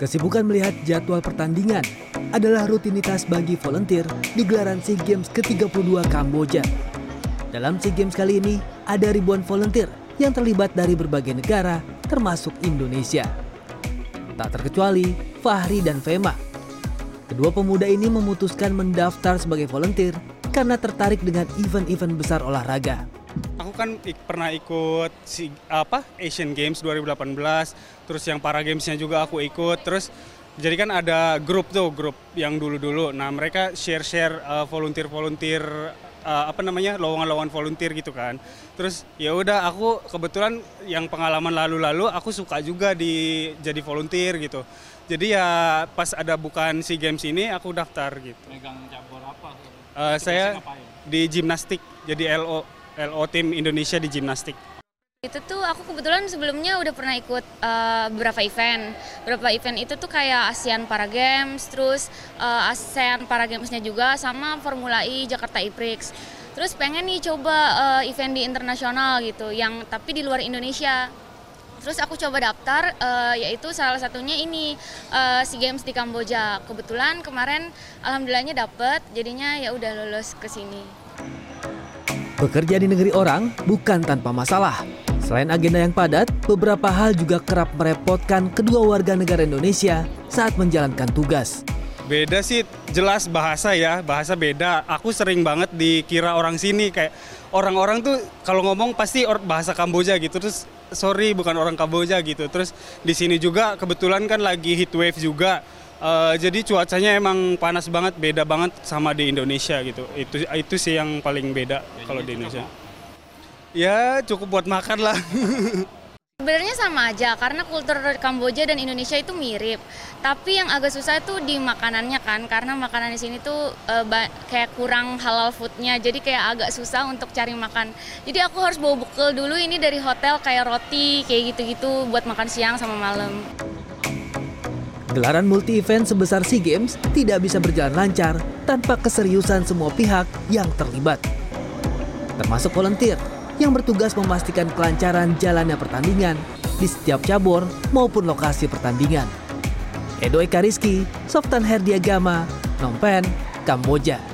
Kesibukan melihat jadwal pertandingan adalah rutinitas bagi volunteer di gelaran SEA Games ke-32 Kamboja. Dalam SEA Games kali ini, ada ribuan volunteer yang terlibat dari berbagai negara, termasuk Indonesia. Tak terkecuali Fahri dan Fema. Kedua pemuda ini memutuskan mendaftar sebagai volunteer karena tertarik dengan event-event besar olahraga. Aku kan ik- pernah ikut si apa Asian Games 2018, terus yang Para Games-nya juga aku ikut, terus jadi kan ada grup tuh, grup yang dulu-dulu. Nah, mereka share-share uh, volunteer-volunteer uh, apa namanya? lowongan-lowongan volunteer gitu kan. Terus ya udah aku kebetulan yang pengalaman lalu-lalu aku suka juga di jadi volunteer gitu. Jadi ya pas ada bukan SEA Games ini aku daftar gitu. megang cabur apa? Uh, saya di gimnastik, jadi LO LO tim Indonesia di gimnastik. Itu tuh aku kebetulan sebelumnya udah pernah ikut eh, beberapa event. Beberapa event itu tuh kayak ASEAN Para Games, terus eh, ASEAN Para Games-nya juga sama Formula E Jakarta E-Prix. Terus pengen nih coba eh, event di internasional gitu, yang tapi di luar Indonesia. Terus aku coba daftar, eh, yaitu salah satunya ini eh, SEA Games di Kamboja. Kebetulan kemarin alhamdulillahnya dapet, jadinya ya udah lulus ke sini. Bekerja di negeri orang bukan tanpa masalah. Selain agenda yang padat, beberapa hal juga kerap merepotkan kedua warga negara Indonesia saat menjalankan tugas. Beda sih jelas bahasa ya, bahasa beda. Aku sering banget dikira orang sini kayak orang-orang tuh kalau ngomong pasti bahasa Kamboja gitu. Terus sorry bukan orang Kamboja gitu. Terus di sini juga kebetulan kan lagi heat wave juga. Eh, jadi cuacanya emang panas banget, beda banget sama di Indonesia gitu. Itu itu sih yang paling beda kalau di Indonesia. Ya cukup buat makan lah. Sebenarnya sama aja karena kultur Kamboja dan Indonesia itu mirip. Tapi yang agak susah itu di makanannya kan karena makanan di sini tuh ba- kayak kurang halal foodnya. Jadi kayak agak susah untuk cari makan. Jadi aku harus bawa bekal dulu ini dari hotel kayak roti kayak gitu-gitu buat makan siang sama malam. Gelaran multi-event sebesar SEA Games tidak bisa berjalan lancar tanpa keseriusan semua pihak yang terlibat. Termasuk volunteer yang bertugas memastikan kelancaran jalannya pertandingan di setiap cabur maupun lokasi pertandingan. Edo Eka Rizky, Softan Herdiagama, Phnom Penh, Kamboja.